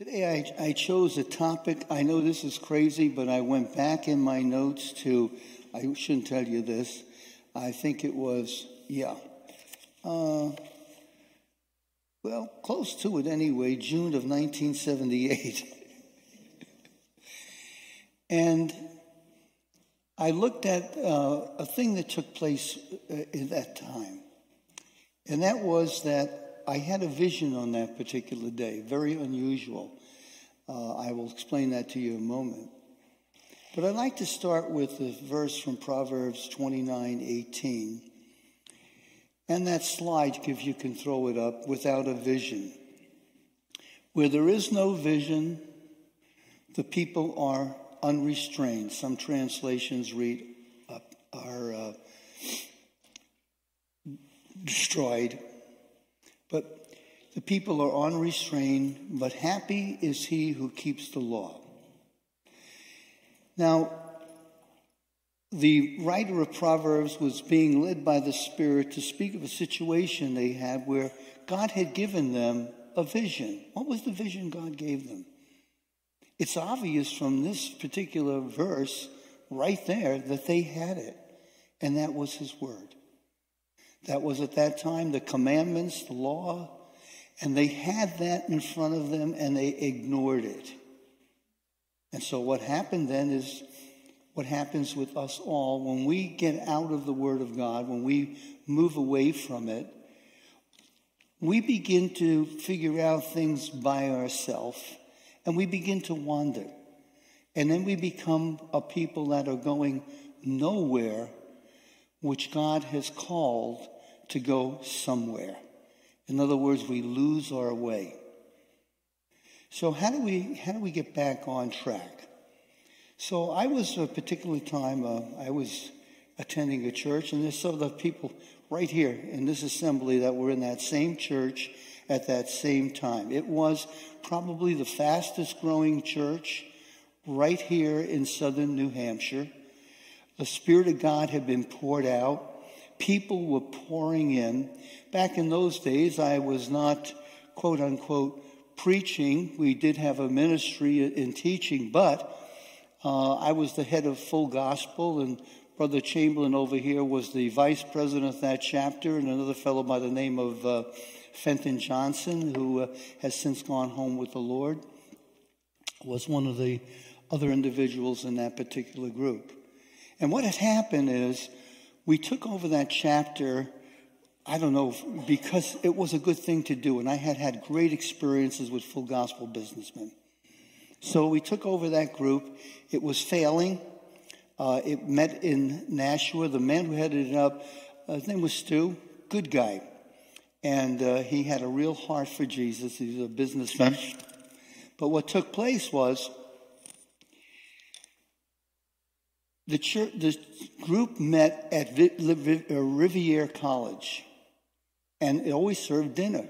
Today I, I chose a topic. I know this is crazy, but I went back in my notes to, I shouldn't tell you this. I think it was, yeah. Uh, well, close to it anyway, June of 1978. and I looked at uh, a thing that took place uh, in that time. And that was that I had a vision on that particular day, very unusual. Uh, I will explain that to you in a moment. But I'd like to start with the verse from Proverbs 29 18. And that slide, if you can throw it up, without a vision. Where there is no vision, the people are unrestrained. Some translations read uh, are uh, destroyed. But the people are unrestrained, but happy is he who keeps the law. Now, the writer of Proverbs was being led by the Spirit to speak of a situation they had where God had given them a vision. What was the vision God gave them? It's obvious from this particular verse right there that they had it, and that was His Word. That was at that time the commandments, the law, and they had that in front of them and they ignored it. And so what happened then is what happens with us all when we get out of the Word of God, when we move away from it, we begin to figure out things by ourselves and we begin to wander. And then we become a people that are going nowhere which God has called to go somewhere. In other words, we lose our way. So how do we how do we get back on track? So I was a particular time uh, I was attending a church, and there's some of the people right here in this assembly that were in that same church at that same time. It was probably the fastest growing church right here in southern New Hampshire. The Spirit of God had been poured out. People were pouring in. Back in those days, I was not, quote unquote, preaching. We did have a ministry in teaching, but uh, I was the head of Full Gospel, and Brother Chamberlain over here was the vice president of that chapter, and another fellow by the name of uh, Fenton Johnson, who uh, has since gone home with the Lord, was one of the other individuals in that particular group. And what had happened is we took over that chapter, I don't know, because it was a good thing to do. And I had had great experiences with full gospel businessmen. So we took over that group. It was failing. Uh, it met in Nashua. The man who headed it up, uh, his name was Stu, good guy. And uh, he had a real heart for Jesus. He's a businessman. But what took place was the, church, the group met at uh, Rivier College, and it always served dinner.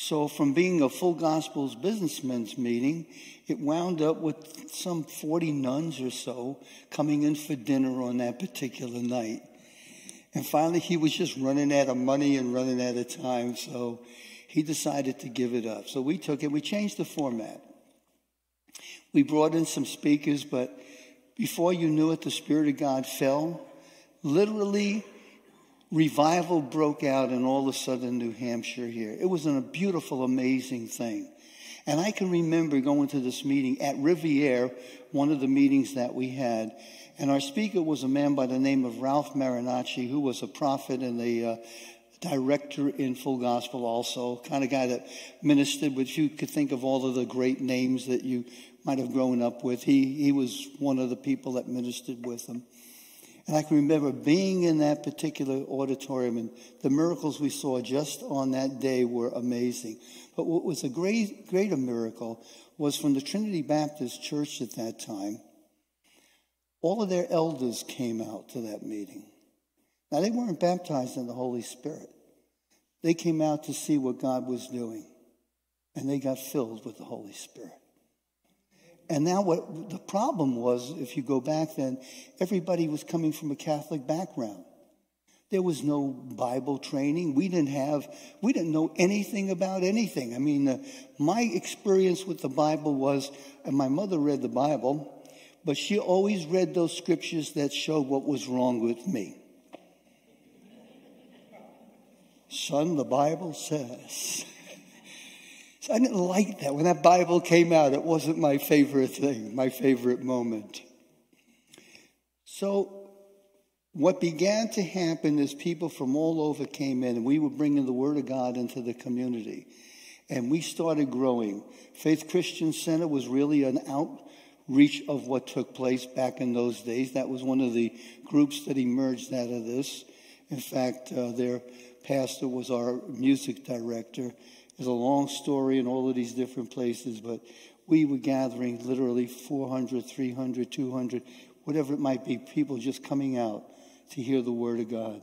So, from being a full Gospels businessmen's meeting, it wound up with some 40 nuns or so coming in for dinner on that particular night. And finally, he was just running out of money and running out of time, so he decided to give it up. So, we took it, we changed the format. We brought in some speakers, but before you knew it, the Spirit of God fell. Literally, revival broke out in all of southern New Hampshire here. It was a beautiful, amazing thing. And I can remember going to this meeting at Rivier, one of the meetings that we had. And our speaker was a man by the name of Ralph Marinacci, who was a prophet and a uh, director in Full Gospel also, kind of guy that ministered, which you could think of all of the great names that you might have grown up with. He, he was one of the people that ministered with them. And I can remember being in that particular auditorium, and the miracles we saw just on that day were amazing. But what was a great, greater miracle was from the Trinity Baptist Church at that time. All of their elders came out to that meeting. Now, they weren't baptized in the Holy Spirit. They came out to see what God was doing, and they got filled with the Holy Spirit. And now what the problem was, if you go back then, everybody was coming from a Catholic background. There was no Bible training. We didn't have, we didn't know anything about anything. I mean, uh, my experience with the Bible was, and my mother read the Bible, but she always read those scriptures that showed what was wrong with me. Son, the Bible says. I didn't like that. When that Bible came out, it wasn't my favorite thing, my favorite moment. So what began to happen is people from all over came in, and we were bringing the Word of God into the community. And we started growing. Faith Christian Center was really an outreach of what took place back in those days. That was one of the groups that emerged out of this. In fact, uh, their pastor was our music director. There's a long story in all of these different places, but we were gathering literally 400, 300, 200, whatever it might be, people just coming out to hear the word of God.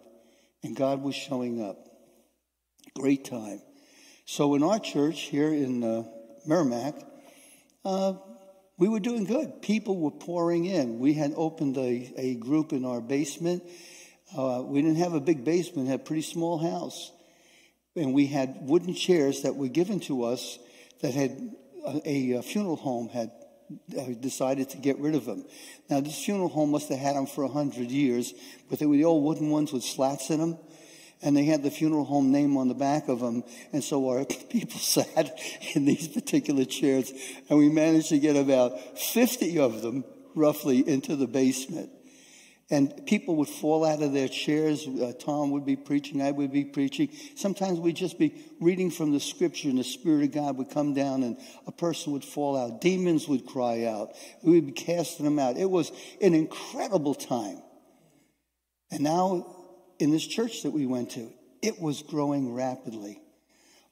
And God was showing up. Great time. So in our church here in uh, Merrimack, uh, we were doing good. People were pouring in. We had opened a, a group in our basement. Uh, we didn't have a big basement, had a pretty small house. And we had wooden chairs that were given to us that had a, a funeral home had uh, decided to get rid of them. Now, this funeral home must have had them for a hundred years, but they were the old wooden ones with slats in them. And they had the funeral home name on the back of them. And so our people sat in these particular chairs, and we managed to get about 50 of them roughly into the basement. And people would fall out of their chairs. Uh, Tom would be preaching, I would be preaching. Sometimes we'd just be reading from the scripture, and the Spirit of God would come down, and a person would fall out. Demons would cry out. We would be casting them out. It was an incredible time. And now, in this church that we went to, it was growing rapidly.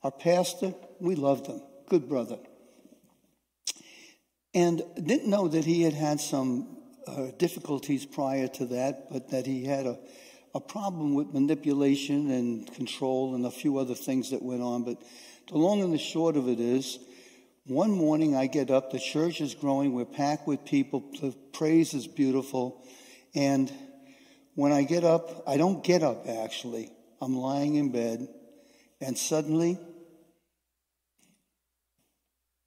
Our pastor, we loved him. Good brother. And didn't know that he had had some uh, difficulties prior to that, but that he had a, a problem with manipulation and control and a few other things that went on. But the long and the short of it is, one morning I get up, the church is growing, we're packed with people, the praise is beautiful. And when I get up, I don't get up actually, I'm lying in bed, and suddenly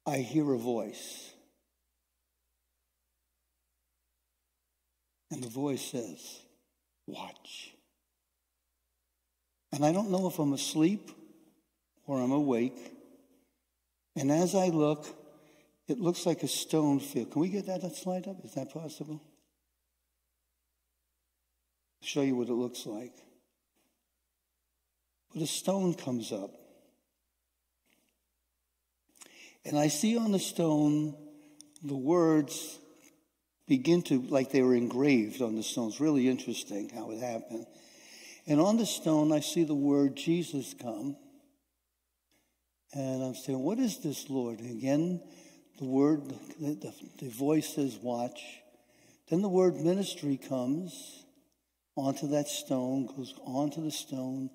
I hear a voice. And the voice says, Watch. And I don't know if I'm asleep or I'm awake. And as I look, it looks like a stone field. Can we get that slide up? Is that possible? I'll show you what it looks like. But a stone comes up. And I see on the stone the words begin to, like they were engraved on the stones. Really interesting how it happened. And on the stone, I see the word Jesus come. And I'm saying, What is this, Lord? And again, the word, the, the, the voice says, Watch. Then the word ministry comes onto that stone, goes onto the stone.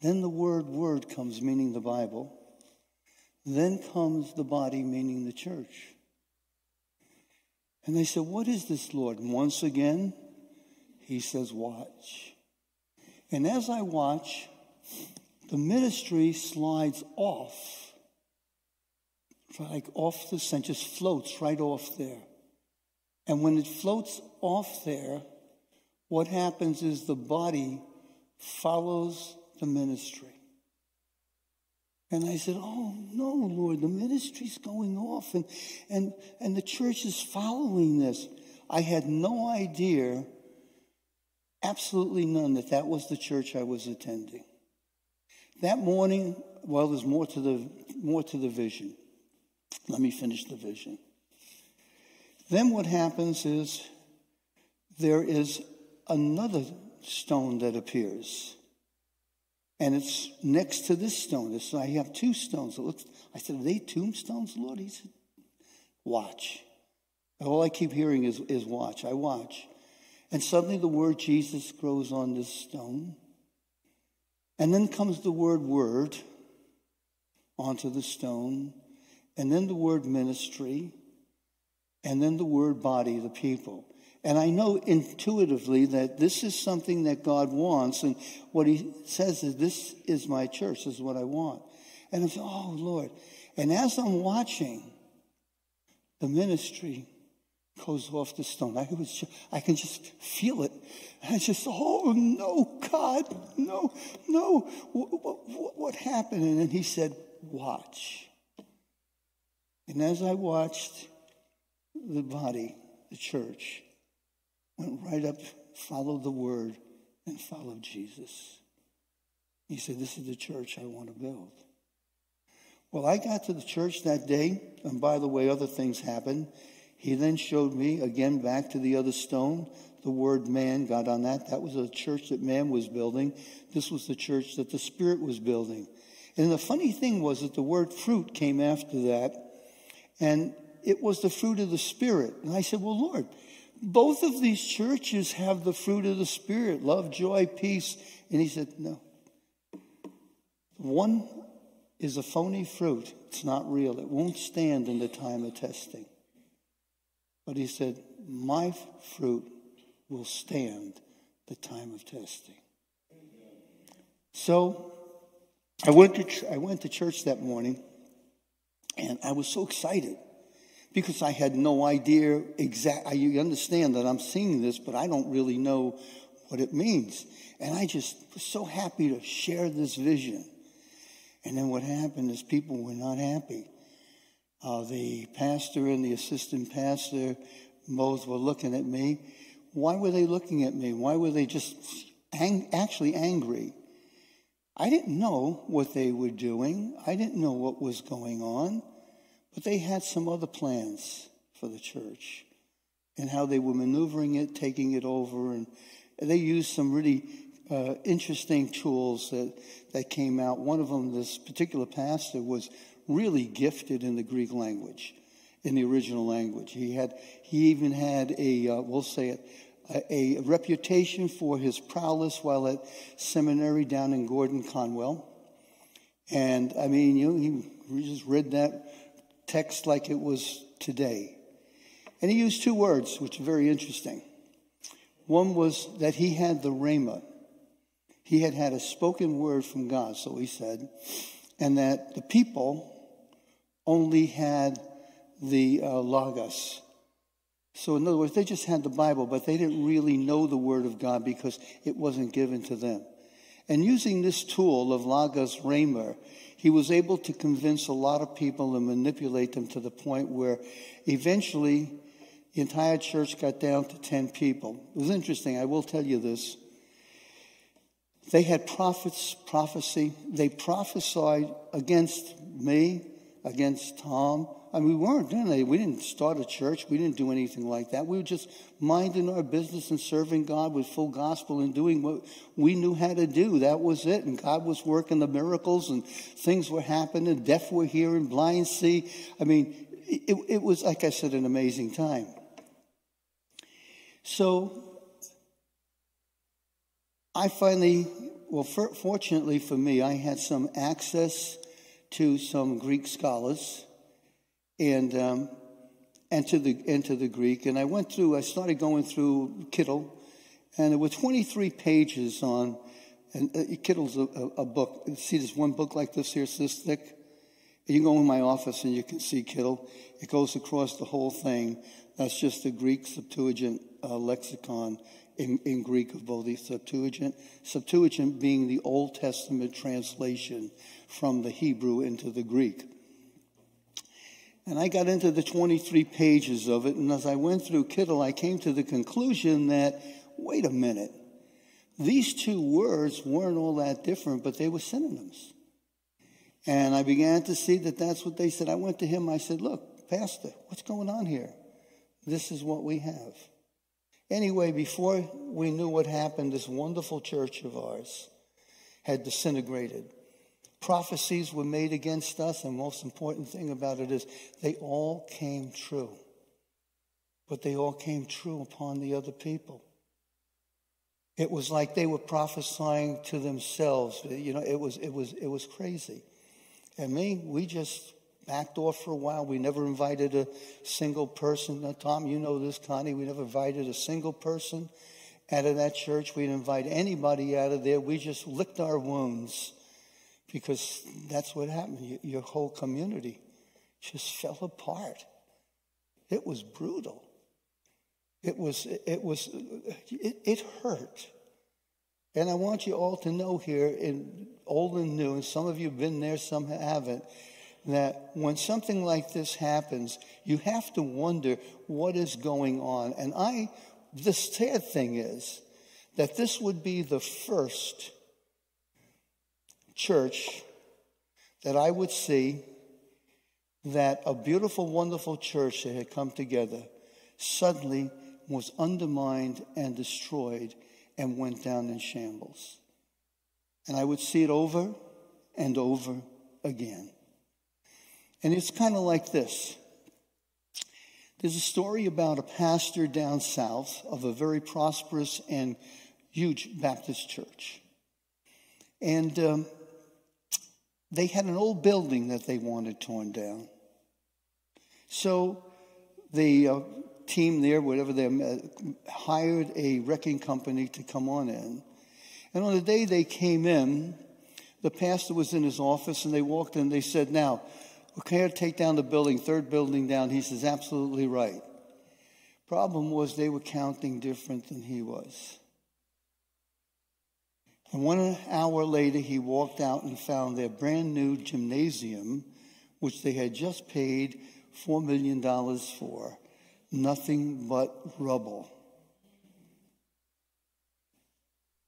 Then the word word comes, meaning the Bible. Then comes the body, meaning the church. And they said, What is this, Lord? And once again, he says, Watch. And as I watch, the ministry slides off, like off the center, just floats right off there. And when it floats off there, what happens is the body follows the ministry. And I said, Oh, no, Lord, the ministry's going off and, and, and the church is following this. I had no idea, absolutely none, that that was the church I was attending. That morning, well, there's more to the, more to the vision. Let me finish the vision. Then what happens is there is another stone that appears. And it's next to this stone. I have two stones. It looks, I said, Are they tombstones, Lord? He said, Watch. All I keep hearing is, is watch. I watch. And suddenly the word Jesus grows on this stone. And then comes the word word onto the stone. And then the word ministry. And then the word body, the people. And I know intuitively that this is something that God wants. And what he says is, This is my church. This is what I want. And I'm Oh, Lord. And as I'm watching, the ministry goes off the stone. I, was, I can just feel it. And I just, oh no, God, no, no. What, what, what happened? And then he said, watch. And as I watched, the body, the church, went right up, followed the word, and followed Jesus. He said, This is the church I want to build. Well, I got to the church that day, and by the way, other things happened. He then showed me, again, back to the other stone, the word man got on that. That was a church that man was building. This was the church that the Spirit was building. And the funny thing was that the word fruit came after that, and it was the fruit of the Spirit. And I said, Well, Lord, both of these churches have the fruit of the Spirit love, joy, peace. And he said, No. One is a phony fruit. It's not real. It won't stand in the time of testing. But he said, My fruit will stand the time of testing. So I went to, I went to church that morning and I was so excited because I had no idea exactly. You understand that I'm seeing this, but I don't really know what it means. And I just was so happy to share this vision. And then what happened is people were not happy. Uh, the pastor and the assistant pastor both were looking at me. Why were they looking at me? Why were they just ang- actually angry? I didn't know what they were doing. I didn't know what was going on. But they had some other plans for the church and how they were maneuvering it, taking it over. And they used some really uh, interesting tools that, that came out. One of them, this particular pastor, was really gifted in the Greek language, in the original language. He had, he even had a, uh, we'll say it, a, a, reputation for his prowess while at seminary down in Gordon Conwell. And I mean, you know, he just read that text like it was today. And he used two words, which are very interesting. One was that he had the rhema. He had had a spoken word from God, so he said, and that the people only had the uh, logos. So, in other words, they just had the Bible, but they didn't really know the Word of God because it wasn't given to them. And using this tool of Logos Rhema, he was able to convince a lot of people and manipulate them to the point where eventually the entire church got down to 10 people. It was interesting. I will tell you this. They had prophets, prophecy. They prophesied against me, against Tom. I mean, we weren't doing. We We didn't start a church. We didn't do anything like that. We were just minding our business and serving God with full gospel and doing what we knew how to do. That was it. And God was working the miracles and things were happening. Deaf were hearing, blind see. I mean, it, it was, like I said, an amazing time. So I finally, well, for, fortunately for me, I had some access to some Greek scholars and um, and to the and to the Greek. And I went through. I started going through Kittel, and there were 23 pages on. And uh, Kittel's a, a, book. See, there's one book like this here, it's this thick. You go in my office and you can see Kittel. It goes across the whole thing. That's just the Greek Septuagint uh, lexicon in, in Greek of both the Septuagint. Septuagint being the Old Testament translation from the Hebrew into the Greek. And I got into the 23 pages of it, and as I went through Kittel, I came to the conclusion that, wait a minute, these two words weren't all that different, but they were synonyms. And I began to see that that's what they said. I went to him, I said, Look, Pastor, what's going on here? This is what we have. Anyway, before we knew what happened, this wonderful church of ours had disintegrated prophecies were made against us, and most important thing about it is they all came true. But they all came true upon the other people. It was like they were prophesying to themselves. You know, it was it was it was crazy. And me, we just backed off for a while. We never invited a single person. Now, Tom, you know this, Connie. We never invited a single person out of that church. We didn't invite anybody out of there. We just licked our wounds because that's what happened. Your whole community just fell apart. It was brutal. It was, it was, it, it hurt. And I want you all to know here, in old and new, and some of you have been there, some haven't, that when something like this happens, you have to wonder what is going on. And I, the sad thing is that this would be the first church that I would see that a beautiful, wonderful church that had come together suddenly was undermined and destroyed and went down in shambles. And I would see it over and over again. And it's kind of like this. There's a story about a pastor down south of a very prosperous and huge Baptist church. And um, they had an old building that they wanted torn down. So the uh, team there, whatever they uh, hired a wrecking company to come on in. And on the day they came in, the pastor was in his office and they walked in. They said, Now, okay, take down the building, third building down. He says, Absolutely right. Problem was they were counting different than he was. And one hour later, he walked out and found their brand new gymnasium, which they had just paid $4 million for, nothing but rubble.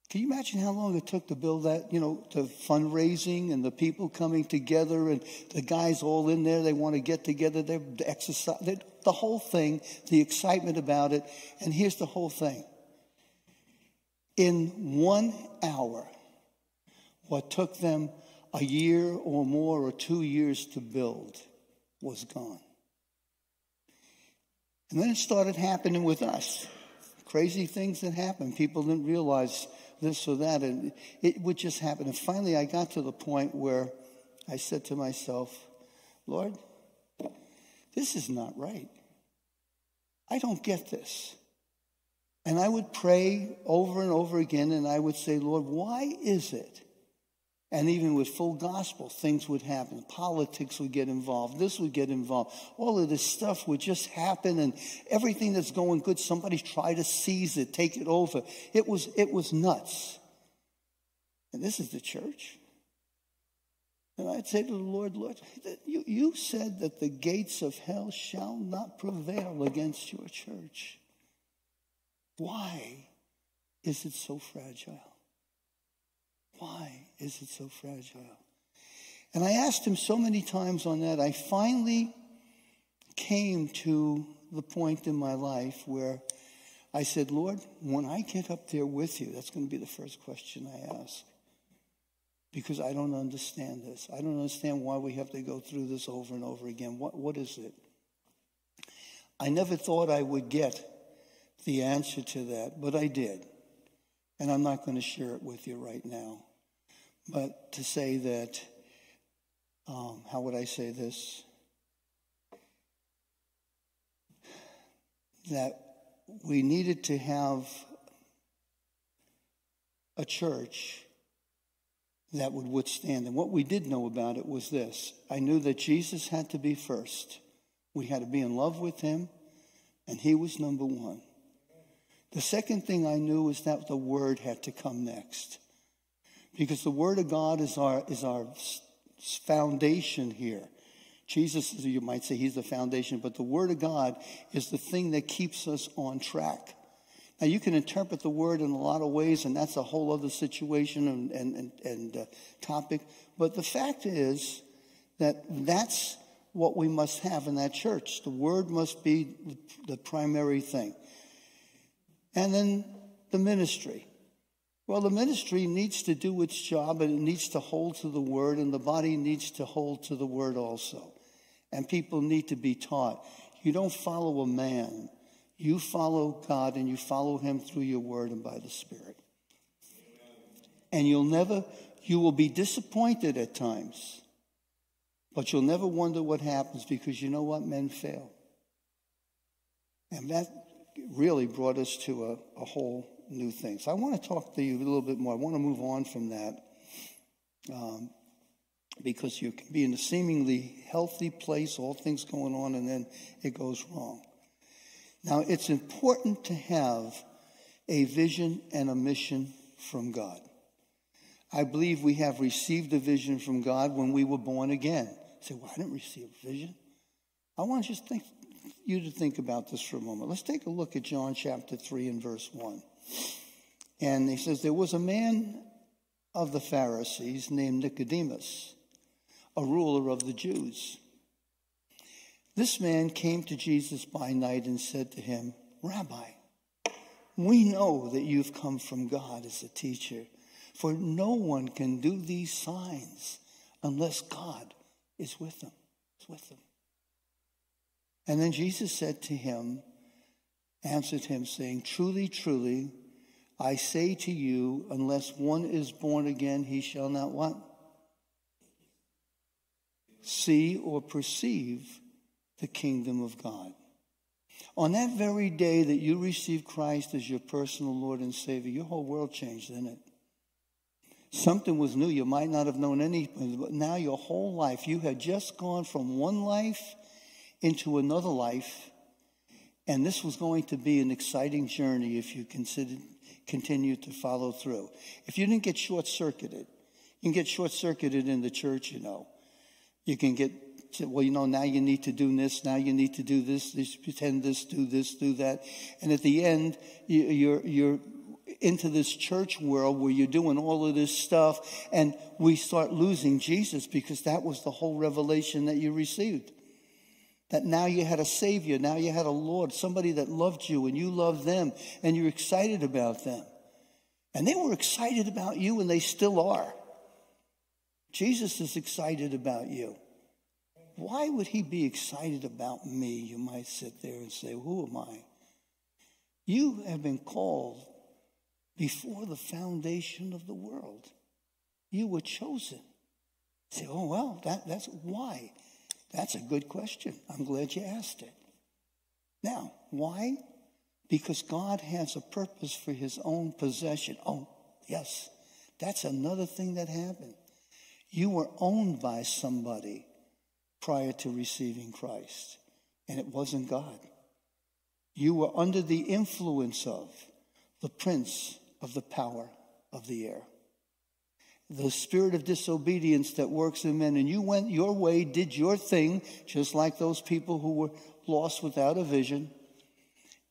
Can you imagine how long it took to build that? You know, the fundraising and the people coming together and the guys all in there. They want to get together. They're exercise. The whole thing, the excitement about it. And here's the whole thing. In one hour, what took them a year or more or two years to build was gone. And then it started happening with us. Crazy things that happened. People didn't realize this or that, and it would just happen. And finally, I got to the point where I said to myself, Lord, this is not right. I don't get this. And I would pray over and over again, and I would say, Lord, why is it and even with full gospel, things would happen. Politics would get involved. This would get involved. All of this stuff would just happen, and everything that's going good, somebody try to seize it, take it over. It was, it was nuts. And this is the church. And I'd say to the Lord, Lord, you, you said that the gates of hell shall not prevail against your church. Why is it so fragile? Why is it so fragile? And I asked him so many times on that, I finally came to the point in my life where I said, Lord, when I get up there with you, that's going to be the first question I ask. Because I don't understand this. I don't understand why we have to go through this over and over again. What, what is it? I never thought I would get the answer to that, but I did. And I'm not going to share it with you right now. But to say that, um, how would I say this? That we needed to have a church that would withstand. And what we did know about it was this I knew that Jesus had to be first. We had to be in love with him, and he was number one. The second thing I knew was that the word had to come next. Because the Word of God is our, is our foundation here. Jesus, you might say, he's the foundation, but the Word of God is the thing that keeps us on track. Now, you can interpret the Word in a lot of ways, and that's a whole other situation and, and, and, and uh, topic. But the fact is that that's what we must have in that church. The Word must be the primary thing. And then the ministry. Well, the ministry needs to do its job and it needs to hold to the word, and the body needs to hold to the word also. And people need to be taught. You don't follow a man, you follow God and you follow him through your word and by the Spirit. And you'll never, you will be disappointed at times, But you'll never wonder what happens because you know what? Men fail. And that really brought us to a, a whole new thing. So I want to talk to you a little bit more. I want to move on from that um, because you can be in a seemingly healthy place, all things going on, and then it goes wrong. Now, it's important to have a vision and a mission from God. I believe we have received a vision from God when we were born again. You say, well, I didn't receive a vision. I want you to think, you to think about this for a moment. Let's take a look at John chapter 3 and verse 1. And he says, There was a man of the Pharisees named Nicodemus, a ruler of the Jews. This man came to Jesus by night and said to him, Rabbi, we know that you've come from God as a teacher, for no one can do these signs unless God is with them. Is with them. And then Jesus said to him, answered him, saying, Truly, truly, I say to you, unless one is born again, he shall not what? See or perceive the kingdom of God. On that very day that you received Christ as your personal Lord and Savior, your whole world changed, didn't it? Something was new. You might not have known anything, but now your whole life, you had just gone from one life into another life, and this was going to be an exciting journey if you considered, continued to follow through. If you didn't get short circuited, you can get short circuited in the church, you know. You can get well, you know, now you need to do this, now you need to do this, this pretend this, do this, do that. And at the end, you're, you're into this church world where you're doing all of this stuff, and we start losing Jesus because that was the whole revelation that you received. That now you had a Savior, now you had a Lord, somebody that loved you, and you loved them, and you're excited about them. And they were excited about you, and they still are. Jesus is excited about you. Why would he be excited about me? You might sit there and say, Who am I? You have been called before the foundation of the world. You were chosen. Say, oh, well, that, that's why. That's a good question. I'm glad you asked it. Now, why? Because God has a purpose for his own possession. Oh, yes, that's another thing that happened. You were owned by somebody prior to receiving Christ, and it wasn't God. You were under the influence of the prince of the power of the air. The spirit of disobedience that works in men, and you went your way, did your thing, just like those people who were lost without a vision.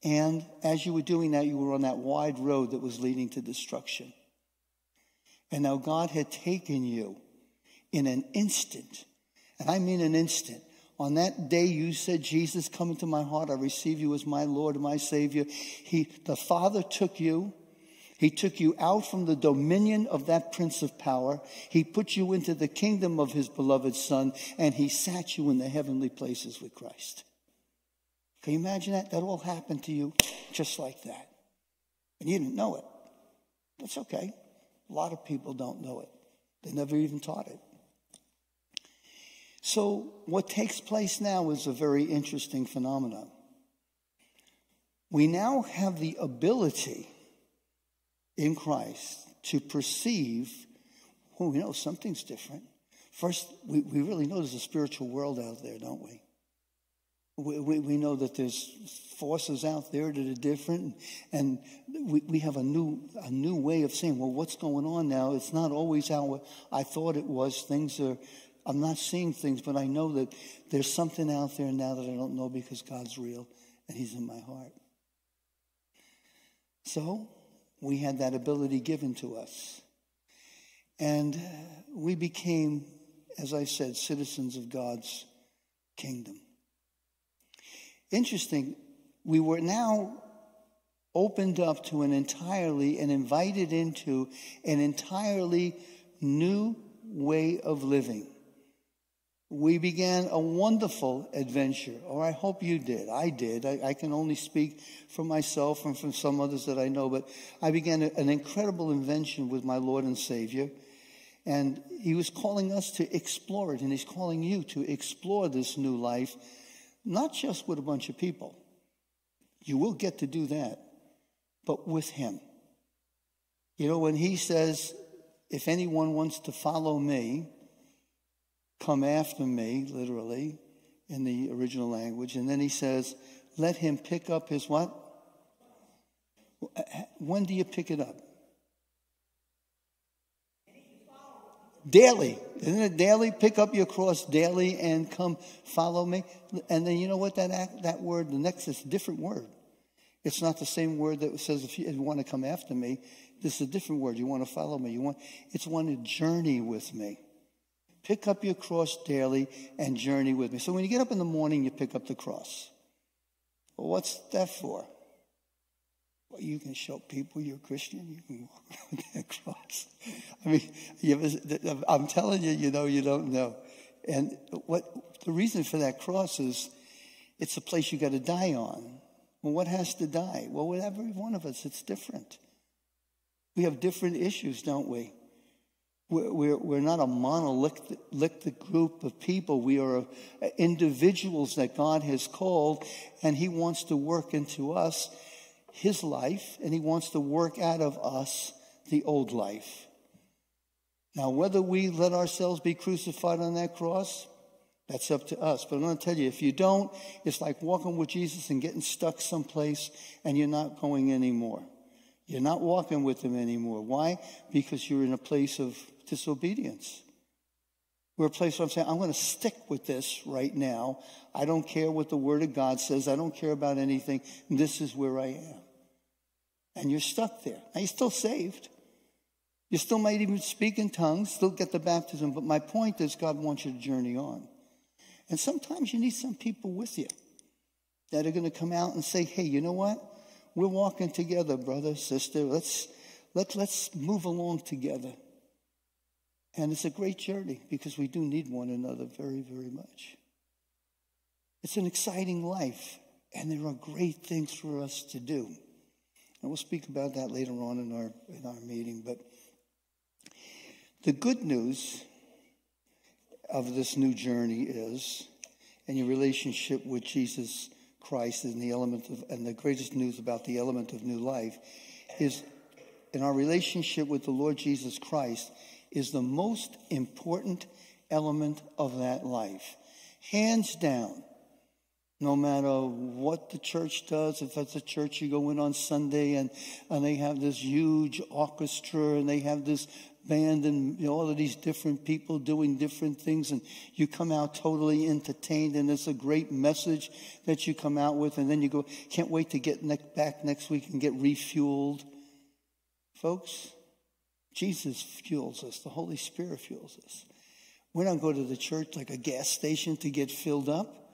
And as you were doing that, you were on that wide road that was leading to destruction. And now God had taken you in an instant and I mean an instant. On that day you said, Jesus, come into my heart. I receive you as my Lord and my Savior. He, the Father took you. He took you out from the dominion of that prince of power. He put you into the kingdom of his beloved Son, and he sat you in the heavenly places with Christ. Can you imagine that? That all happened to you just like that. And you didn't know it. That's okay. A lot of people don't know it, they never even taught it. So, what takes place now is a very interesting phenomenon. We now have the ability in Christ to perceive, oh, well, we know something's different. First, we, we really know there's a spiritual world out there, don't we? We, we, we know that there's forces out there that are different, and we, we have a new, a new way of saying, well, what's going on now? It's not always how I thought it was. Things are I'm not seeing things, but I know that there's something out there now that I don't know because God's real and He's in my heart. So we had that ability given to us. And we became, as I said, citizens of God's kingdom. Interesting, we were now opened up to an entirely and invited into an entirely new way of living we began a wonderful adventure, or I hope you did. I did. I, I, can only speak for myself and from some others that I know, but I began a, an incredible invention with my Lord and Savior. And he was calling us to explore it, and he's calling you to explore this new life, not just with a bunch of people. You will get to do that, but with him. You know, when he says, if anyone wants to follow me, come after me, literally, in the original language. And then he says, let him pick up his what? When do you pick it up? Daily. Isn't it daily? Pick up your cross daily and come follow me. And then you know what that act, that word, the next is a different word. It's not the same word that says if you, if you want to come after me. This is a different word. You want to follow me. You want it's one to journey with me. Pick up your cross daily and journey with me. So when you get up in the morning, you pick up the cross. Well, what's that for? Well, you can show people you're Christian. You can walk around with that cross. I mean, ever, I'm telling you, you know, you don't know. And what the reason for that cross is, it's a place you got to die on. Well, what has to die? Well, with every one of us, it's different. We have different issues, don't we? We're, we're, not a monolithic group of people. We are uh, individuals that God has called, and He wants to work into us his life and he wants to work out of us the old life. Now, whether we let ourselves be crucified on that cross, that's up to us. But I'm going to tell you, if you don't, it's like walking with Jesus and getting stuck someplace and you're not going anymore. You're not walking with him anymore. Why? Because you're in a place of disobedience. We're a place where I'm saying, I'm going to stick with this right now. I don't care what the Word of God says. I don't care about anything. This is where I am and you're stuck there. Now, you're still saved. You still might even speak in tongues, still get the baptism. But my point is, God wants you to journey on. And sometimes you need some people with you that are going to come out and say, hey, you know what? We're walking together, brother, sister. Let's, let, let's move along together. And it's a great journey because we do need one another very, very much. It's an exciting life, and there are great things for us to do. And we'll speak about that later on in our, in our meeting. But the good news of this new journey is, and your relationship with Jesus Christ and the element of, and the greatest news about the element of new life is in our relationship with the Lord Jesus Christ is the most important element of that life. Hands down, no matter what the church does, if that's a church you go in on Sunday and, and they have this huge orchestra and they have this band and all of these different people doing different things and you come out totally entertained and it's a great message that you come out with and then you go, can't wait to get ne- back next week and get refueled. Folks, Jesus fuels us. The Holy Spirit fuels us. We don't go to the church like a gas station to get filled up.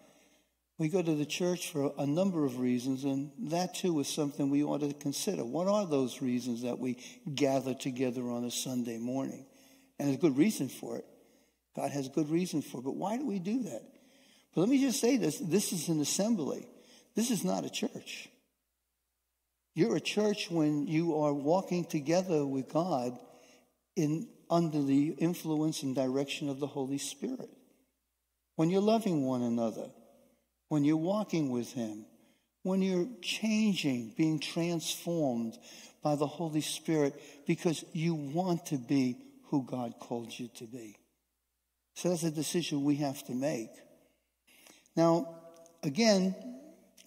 We go to the church for a number of reasons, and that too is something we ought to consider. What are those reasons that we gather together on a Sunday morning? And there's a good reason for it. God has a good reason for it. But why do we do that? But let me just say this this is an assembly, this is not a church. You're a church when you are walking together with God in, under the influence and direction of the Holy Spirit. When you're loving one another when you're walking with Him, when you're changing, being transformed by the Holy Spirit because you want to be who God called you to be. So that's a decision we have to make. Now, again,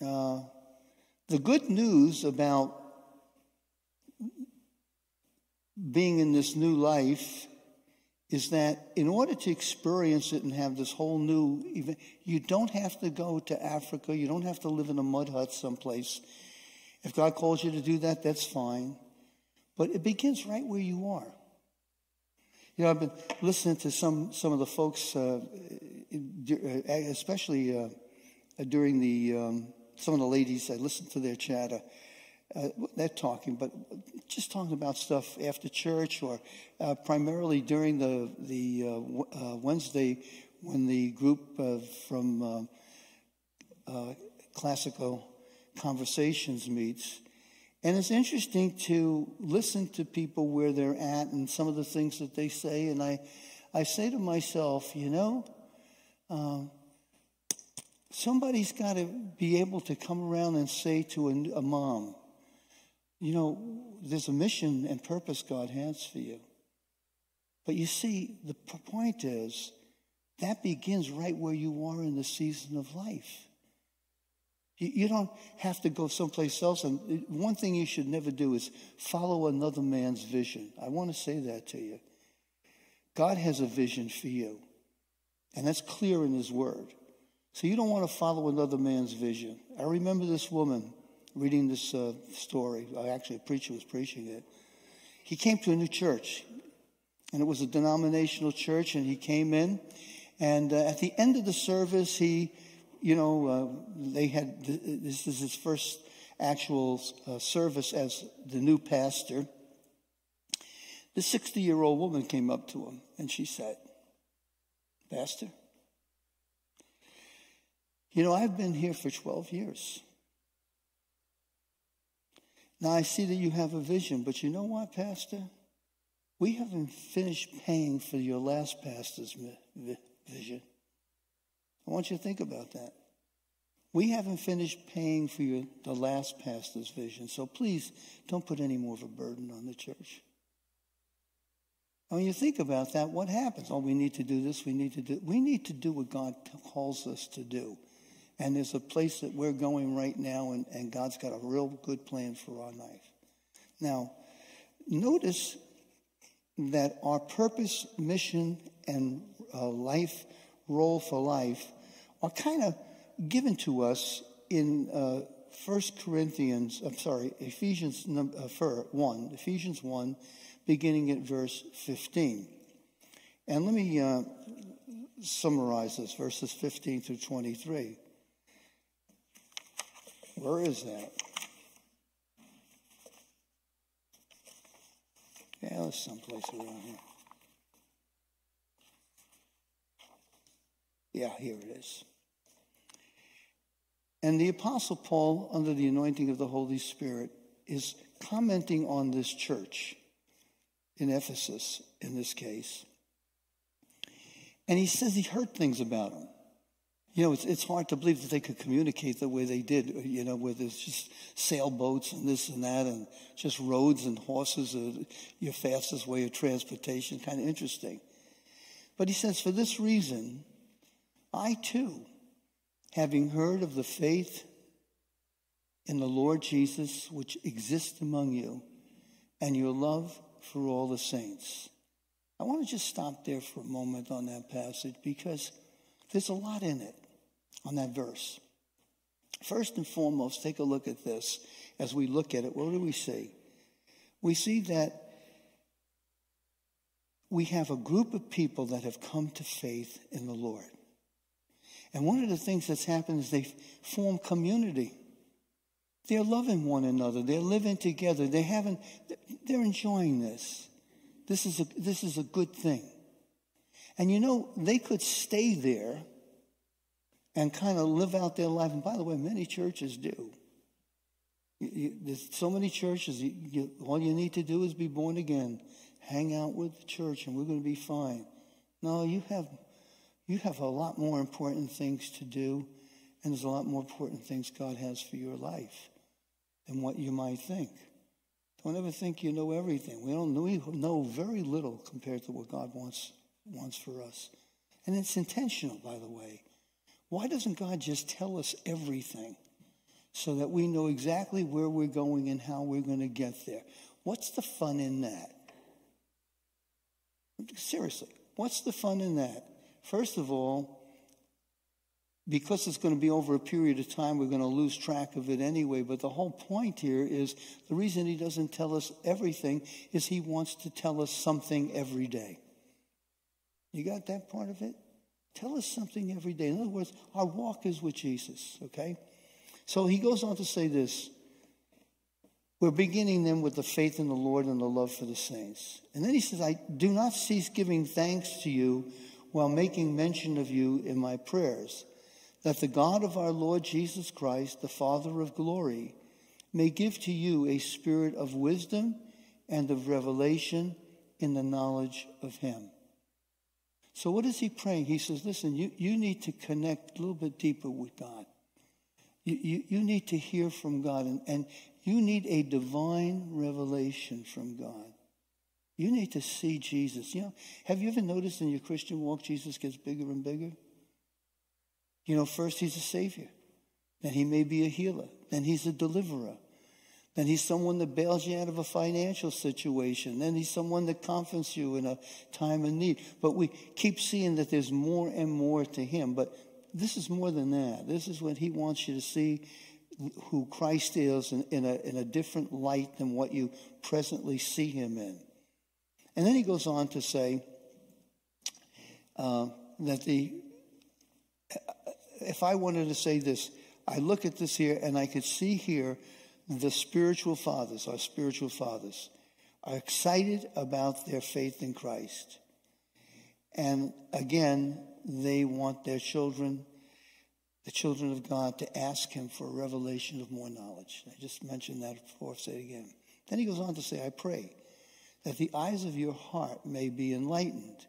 uh, the good news about being in this new life is that in order to experience it and have this whole new event, you don't have to go to Africa. You don't have to live in a mud hut someplace. If God calls you to do that, that's fine. But it begins right where you are. You know, I've been listening to some, some of the folks, uh, uh especially uh, during the, um, some of the ladies, I listened to their chatter uh, they're talking, but just talking about stuff after church or uh, primarily during the the uh, uh Wednesday when the group from uh, uh, Classical Conversations meets, And it's interesting to listen to people where they're at and some of the things that they say. And I, I say to myself, you know, um, somebody's got to be able to come around and say to a, a mom, you know, there's a mission and purpose God has for you. But you see, the point is that begins right where you are in the season of life. You, don't have to go someplace else. And one thing you should never do is follow another man's vision. I want to say that to you. God has a vision for you, and that's clear in His Word. So you don't want to follow another man's vision. I remember this woman reading this uh, story. Actually, a preacher was preaching it. He came to a new church, and it was a denominational church, and he came in. And uh, at the end of the service, he, you know, uh, they had this is his first actual uh, service as the new pastor. The 60 year old woman came up to him and she said, Pastor, you know, I've been here for 12 years. Now I see that you have a vision, but you know what, Pastor? We haven't finished paying for your last pastor's vision. I want you to think about that. We haven't finished paying for your, the last pastor's vision, so please don't put any more of a burden on the church. When you think about that, what happens? Oh, we need to do this, we need to do we need to do what God calls us to do. And there's a place that we're going right now, and, and God's got a real good plan for our life. Now, notice that our purpose, mission, and uh, life role for life are kind of given to us in uh, 1 Corinthians, I'm sorry, Ephesians uh, 1, Ephesians 1, beginning at verse 15. And let me uh, summarize this, verses 15 through 23. Where is that? Yeah, there's someplace around here. Yeah, here it is. And the Apostle Paul, under the anointing of the Holy Spirit, is commenting on this church in Ephesus, in this case. And he says he heard things about them. You know, it's, it's hard to believe that they could communicate the way they did, you know, where there's just sailboats and this and that and just roads and horses are your fastest way of transportation. Kind of interesting. But he says, for this reason, I too, having heard of the faith in the Lord Jesus which exists among you and your love for all the saints. I want to just stop there for a moment on that passage because there's a lot in it on that verse. First and foremost, take a look at this. As we look at it, what do we see? We see that we have a group of people that have come to faith in the Lord. And one of the things that's happened is they form community. They're loving one another. They're living together. They haven't, they're enjoying this. This is a, this is a good thing. And you know, they could stay there and kind of live out their life. And by the way, many churches do. You, you, there's so many churches, you, all you need to do is be born again, hang out with the church, and we're going to be fine. No, you have, you have a lot more important things to do, and there's a lot more important things God has for your life than what you might think. Don't ever think you know everything. We don't we know very little compared to what God wants, wants for us. And it's intentional, by the way. Why doesn't God just tell us everything so that we know exactly where we're going and how we're going to get there? What's the fun in that? Seriously, what's the fun in that? First of all, because it's going to be over a period of time, we're going to lose track of it anyway. But the whole point here is the reason he doesn't tell us everything is he wants to tell us something every day. You got that part of it? Tell us something every day. In other words, our walk is with Jesus, okay? So he goes on to say this. We're beginning then with the faith in the Lord and the love for the saints. And then he says, I do not cease giving thanks to you while making mention of you in my prayers, that the God of our Lord Jesus Christ, the Father of glory, may give to you a spirit of wisdom and of revelation in the knowledge of Him. So, what is he praying? He says, Listen, you, you need to connect a little bit deeper with God. You, you, you need to hear from God, and, and you need a divine revelation from God. You need to see Jesus. You know, have you ever noticed in your Christian walk, Jesus gets bigger and bigger? You know, first he's a savior, then he may be a healer, then he's a deliverer, then he's someone that bails you out of a financial situation. Then he's someone that comforts you in a time of need. But we keep seeing that there's more and more to him. But this is more than that. This is what he wants you to see who Christ is in, in, a, in a different light than what you presently see him in. And then he goes on to say uh, that the, if I wanted to say this, I look at this here and I could see here the spiritual fathers, our spiritual fathers, are excited about their faith in Christ. And again, they want their children, the children of God, to ask Him for a revelation of more knowledge. I just mentioned that before, say it again. Then he goes on to say, I pray that the eyes of your heart may be enlightened,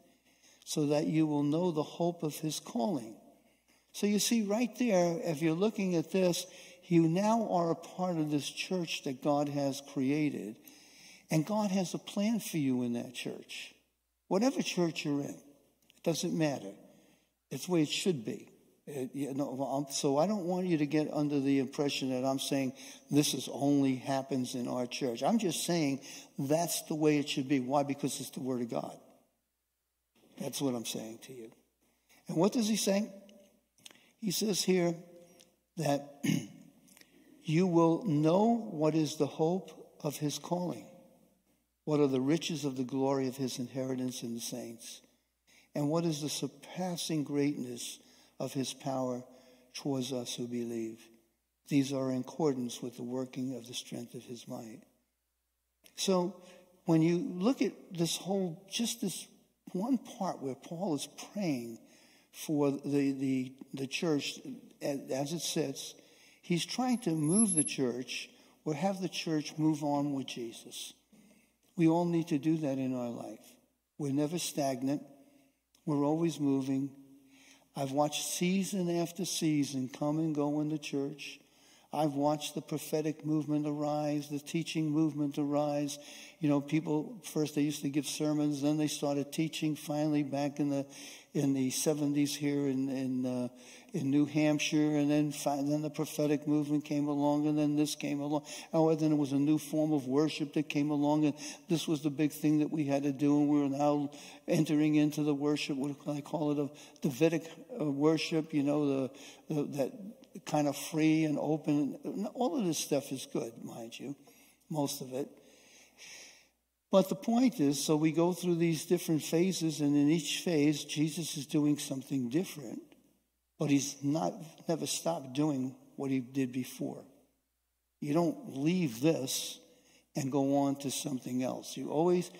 so that you will know the hope of His calling. So you see, right there, if you're looking at this, you now are a part of this church that God has created, and God has a plan for you in that church. Whatever church you're in, it doesn't matter. It's the way it should be. It, you know, so I don't want you to get under the impression that I'm saying this is only happens in our church. I'm just saying that's the way it should be. Why? Because it's the Word of God. That's what I'm saying to you. And what does he say? He says here that you will know what is the hope of his calling, what are the riches of the glory of his inheritance in the saints, and what is the surpassing greatness of his power towards us who believe. These are in accordance with the working of the strength of his might. So when you look at this whole, just this one part where Paul is praying for the, the, the church as it sits, He's trying to move the church or have the church move on with Jesus. We all need to do that in our life. We're never stagnant. We're always moving. I've watched season after season come and go in the church. I've watched the prophetic movement arise, the teaching movement arise. You know, people first they used to give sermons, then they started teaching. Finally, back in the in the 70s here in in uh, in New Hampshire, and then then the prophetic movement came along, and then this came along. Oh, and then it was a new form of worship that came along, and this was the big thing that we had to do, and we are now entering into the worship. What I call it? A Davidic uh, worship. You know, the, the that kind of free and open. All of this stuff is good, mind you, most of it. But the point is, so we go through these different phases, and in each phase, Jesus is doing something different. But he's not never stopped doing what he did before. You don't leave this and go on to something else. You always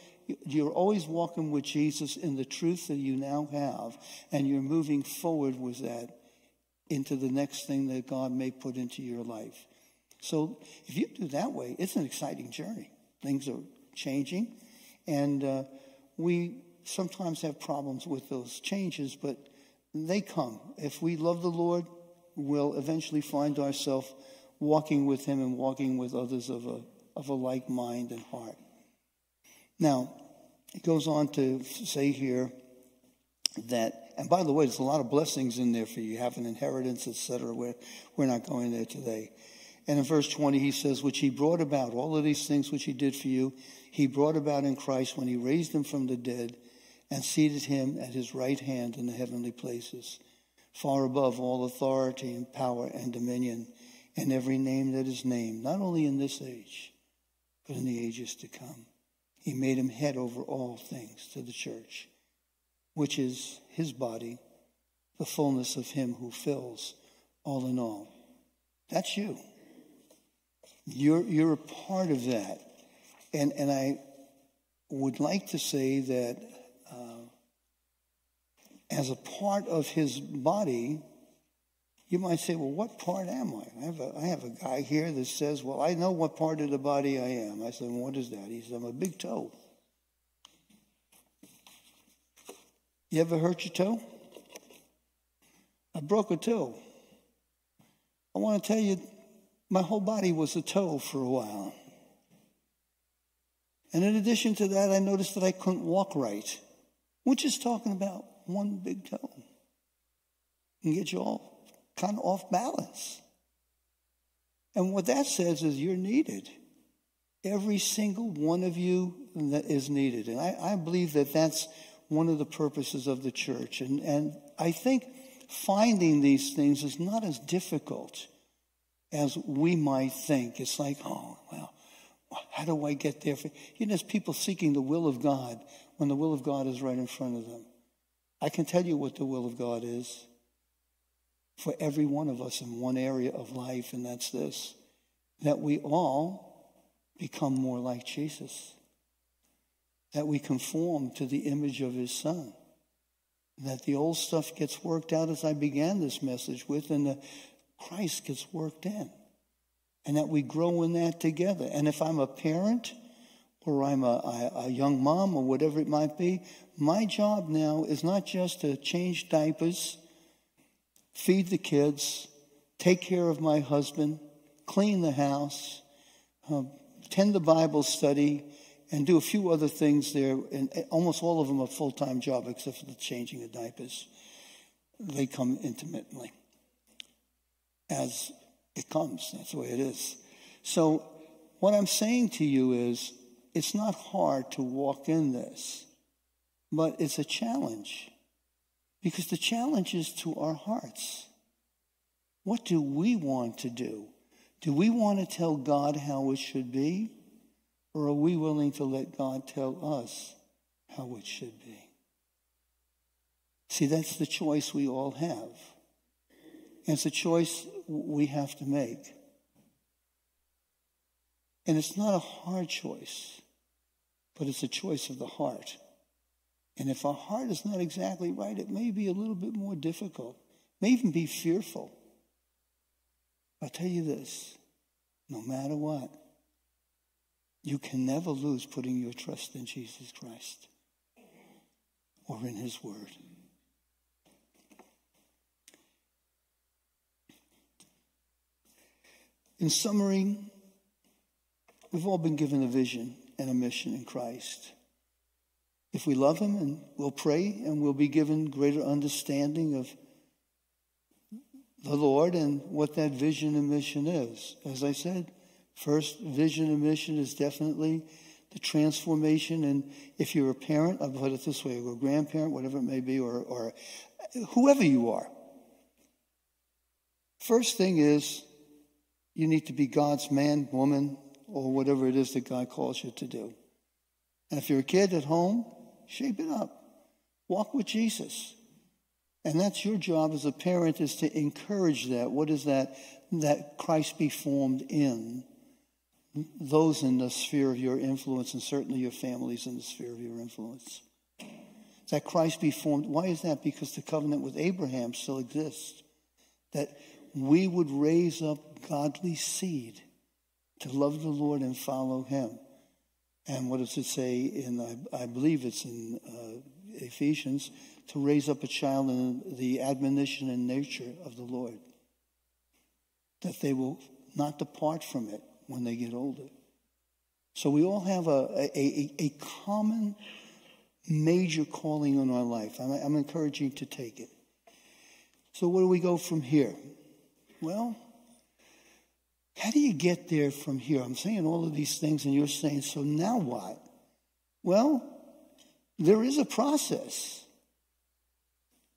you're always walking with Jesus in the truth that you now have, and you're moving forward with that into the next thing that God may put into your life. So if you do that way, it's an exciting journey. Things are changing, and uh, we sometimes have problems with those changes, but they come. If we love the Lord, we'll eventually find ourselves walking with Him and walking with others of a, of a like mind and heart. Now, it goes on to say here that, and by the way, there's a lot of blessings in there for you. You have an inheritance, etc. We're, we're not going there today. And in verse 20, he says, which he brought about, all of these things which he did for you, he brought about in Christ when he raised him from the dead and seated him at his right hand in the heavenly places, far above all authority and power and dominion, and every name that is named, not only in this age, but in the ages to come. He made him head over all things to the church, which is his body, the fullness of him who fills all in all. That's you. You're, you're a part of that. And, and I would like to say that uh, as a part of his body, You might say, well, what part am I? I have, a, I have a guy here that says, well, I know what part of the body I am. I said, well, what is that? He said, I'm a big toe. You ever hurt your toe? I broke a toe. I want to tell you, my whole body was a toe for a while. And in addition to that, I noticed that I couldn't walk right. which is talking about one big toe. And get you all kind of off balance. And what that says is you're needed. Every single one of you that is needed. And I, I believe that that's one of the purposes of the church. And, and I think finding these things is not as difficult as we might think. It's like, oh, well, how do I get there? For You know, there's people seeking the will of God when the will of God is right in front of them. I can tell you what the will of God is for every one of us in one area of life, and that's this that we all become more like Jesus, that we conform to the image of his son, that the old stuff gets worked out as I began this message with, and the Christ gets worked in, and that we grow in that together. And if I'm a parent, or I'm a, a, young mom or whatever it might be, my job now is not just to change diapers feed the kids, take care of my husband, clean the house, uh, attend the Bible study, and do a few other things there. And almost all of them are full time job, except for the changing of diapers. They come intermittently. As it comes, that's the way it is. So, what I'm saying to you is, it's not hard to walk in this, but it's a challenge. Because the challenge is to our hearts. What do we want to do? Do we want to tell God how it should be? Or are we willing to let God tell us how it should be? See, that's the choice we all have. And it's a choice we have to make. And it's not a hard choice, but it's a choice of the heart. And if our heart is not exactly right, it may be a little bit more difficult, may even be fearful. I'll tell you this no matter what, you can never lose putting your trust in Jesus Christ or in His Word. In summary, we've all been given a vision and a mission in Christ. If we love Him and we'll pray and we'll be given greater understanding of the Lord and what that vision and mission is. As I said, first vision and mission is definitely the transformation. And if you're a parent, I'll put it this way, or a grandparent, whatever it may be, or, or whoever you are, first thing is you need to be God's man, woman, or whatever it is that God calls you to do. And if you're a kid at home, shape it up. Walk with Jesus. And that's your job as a parent is to encourage that. What is that? That Christ be formed in those in the sphere of your influence, and certainly your families in the sphere of your influence. That Christ be formed. Why is that? Because the covenant with Abraham still exists. That we would raise up godly seed to love the Lord and follow him. And what does it say in, I, I believe it's in uh, Ephesians, to raise up a child in the admonition and nature of the Lord, that they will not depart from it when they get older. So we all have a, a, a common major calling on our life. I'm, I'm encouraging to take it. So where do we go from here? Well, how do you get there from here? I'm saying all of these things, and you're saying, so now what? Well, there is a process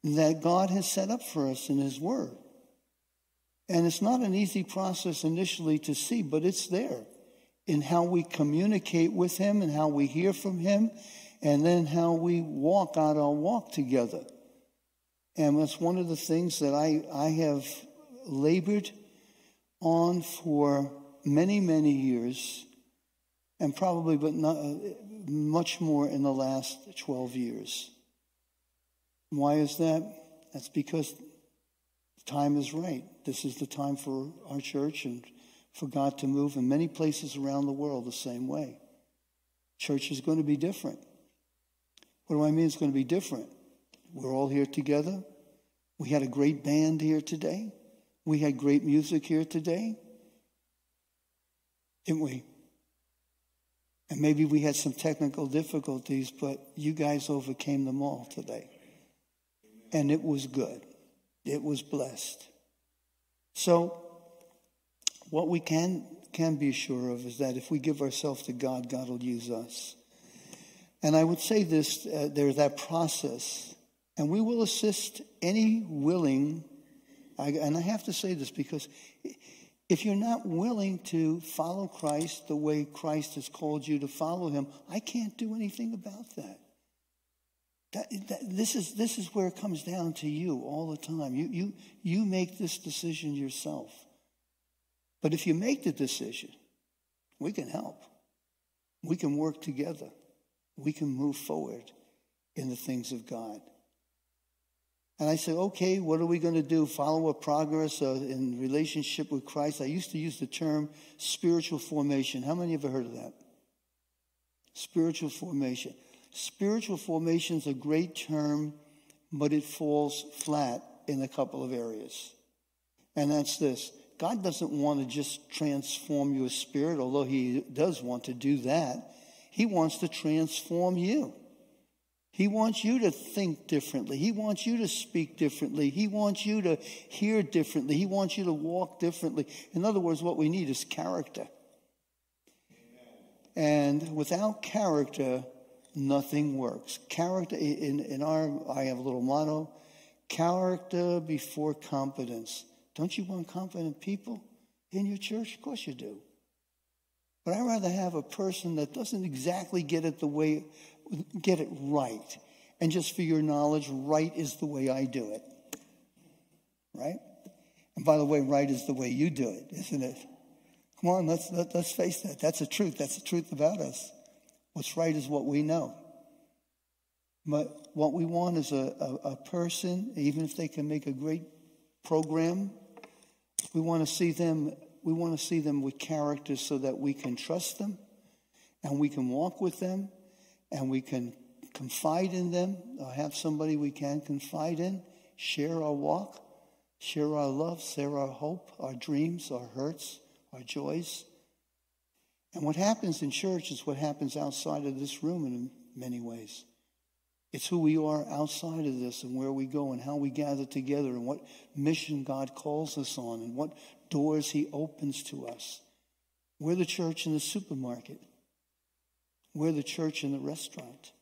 that God has set up for us in His Word. And it's not an easy process initially to see, but it's there in how we communicate with Him and how we hear from Him, and then how we walk out our walk together. And that's one of the things that I, I have labored on for many, many years, and probably, but not much more in the last 12 years. Why is that? That's because The time is right. This is the time for our church and for God to move in many places around the world the same way. Church is going to be different. What do I mean it's going to be different? We're all here together. We had a great band here today. We had great music here today. Didn't we? And maybe we had some technical difficulties, but you guys overcame them all today. And it was good. It was blessed. So, what we can, can be sure of is that if we give ourselves to God, God will use us. And I would say this uh, there's that process, and we will assist any willing. I, and I have to say this because if you're not willing to follow Christ the way Christ has called you to follow him, I can't do anything about that. That, that, this, is, this is where it comes down to you all the time. You, you, you make this decision yourself. But if you make the decision, we can help. We can work together. We can move forward in the things of God. And I said, okay, what are we going to do? Follow a progress in relationship with Christ. I used to use the term spiritual formation. How many of ever heard of that? Spiritual formation. Spiritual formation is a great term, but it falls flat in a couple of areas. And that's this God doesn't want to just transform your spirit, although He does want to do that. He wants to transform you. He wants you to think differently. He wants you to speak differently. He wants you to hear differently. He wants you to walk differently. In other words, what we need is character. And without character, nothing works. Character, in, in our, I have a little motto character before competence. Don't you want confident people in your church? Of course you do. But I'd rather have a person that doesn't exactly get it the way get it right. And just for your knowledge, right is the way I do it. Right? And by the way, right is the way you do it, isn't it? Come on, let's, let, let's face that. That's the truth. That's the truth about us. What's right is what we know. But what we want is a, a, a person, even if they can make a great program, we want to see them we want to see them with character so that we can trust them and we can walk with them and we can confide in them or have somebody we can confide in, share our walk, share our love, share our hope, our dreams, our hurts, our joys. And what happens in church is what happens outside of this room in many ways. It's who we are outside of this and where we go and how we gather together and what mission God calls us on and what doors He opens to us. We're the church in the supermarket. We're the church in the restaurant.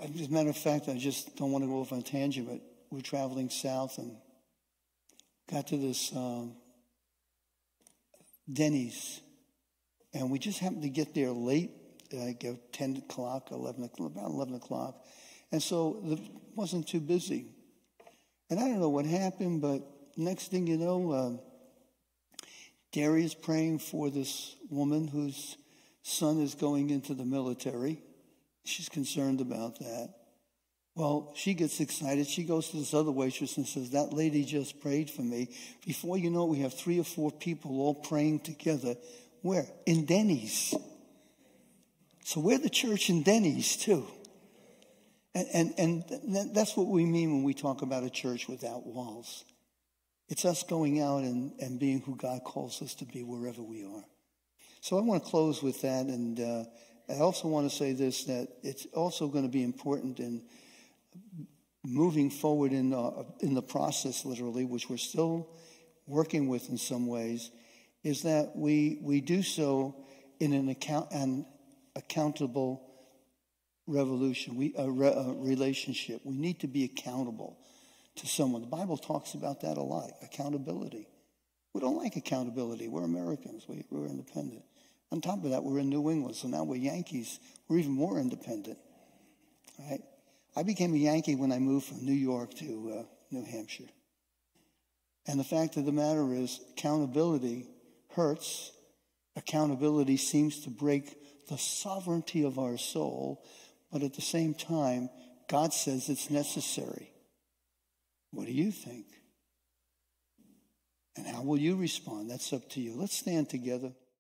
As a matter of fact, I just don't want to go off on a tangent, but we're traveling south and got to this um, Denny's, and we just happened to get there late, like 10 o'clock, 11 o'clock, about 11 o'clock, and so it wasn't too busy. And I don't know what happened, but next thing you know, um, Gary is praying for this woman whose son is going into the military. She's concerned about that. Well, she gets excited. She goes to this other waitress and says, That lady just prayed for me. Before you know it, we have three or four people all praying together. Where? In Denny's. So we're the church in Denny's too. And, and, and that's what we mean when we talk about a church without walls. It's us going out and, and being who God calls us to be wherever we are. So I want to close with that. And uh, I also want to say this that it's also going to be important in moving forward in, uh, in the process, literally, which we're still working with in some ways, is that we, we do so in an, account, an accountable revolution, we, a, re, a relationship. We need to be accountable to someone. The Bible talks about that a lot accountability. We don't like accountability. We're Americans, we, we're independent. On top of that, we're in New England, so now we're Yankees. We're even more independent. Right? I became a Yankee when I moved from New York to uh, New Hampshire. And the fact of the matter is, accountability hurts. Accountability seems to break the sovereignty of our soul, but at the same time, God says it's necessary. What do you think? And how will you respond? That's up to you. Let's stand together.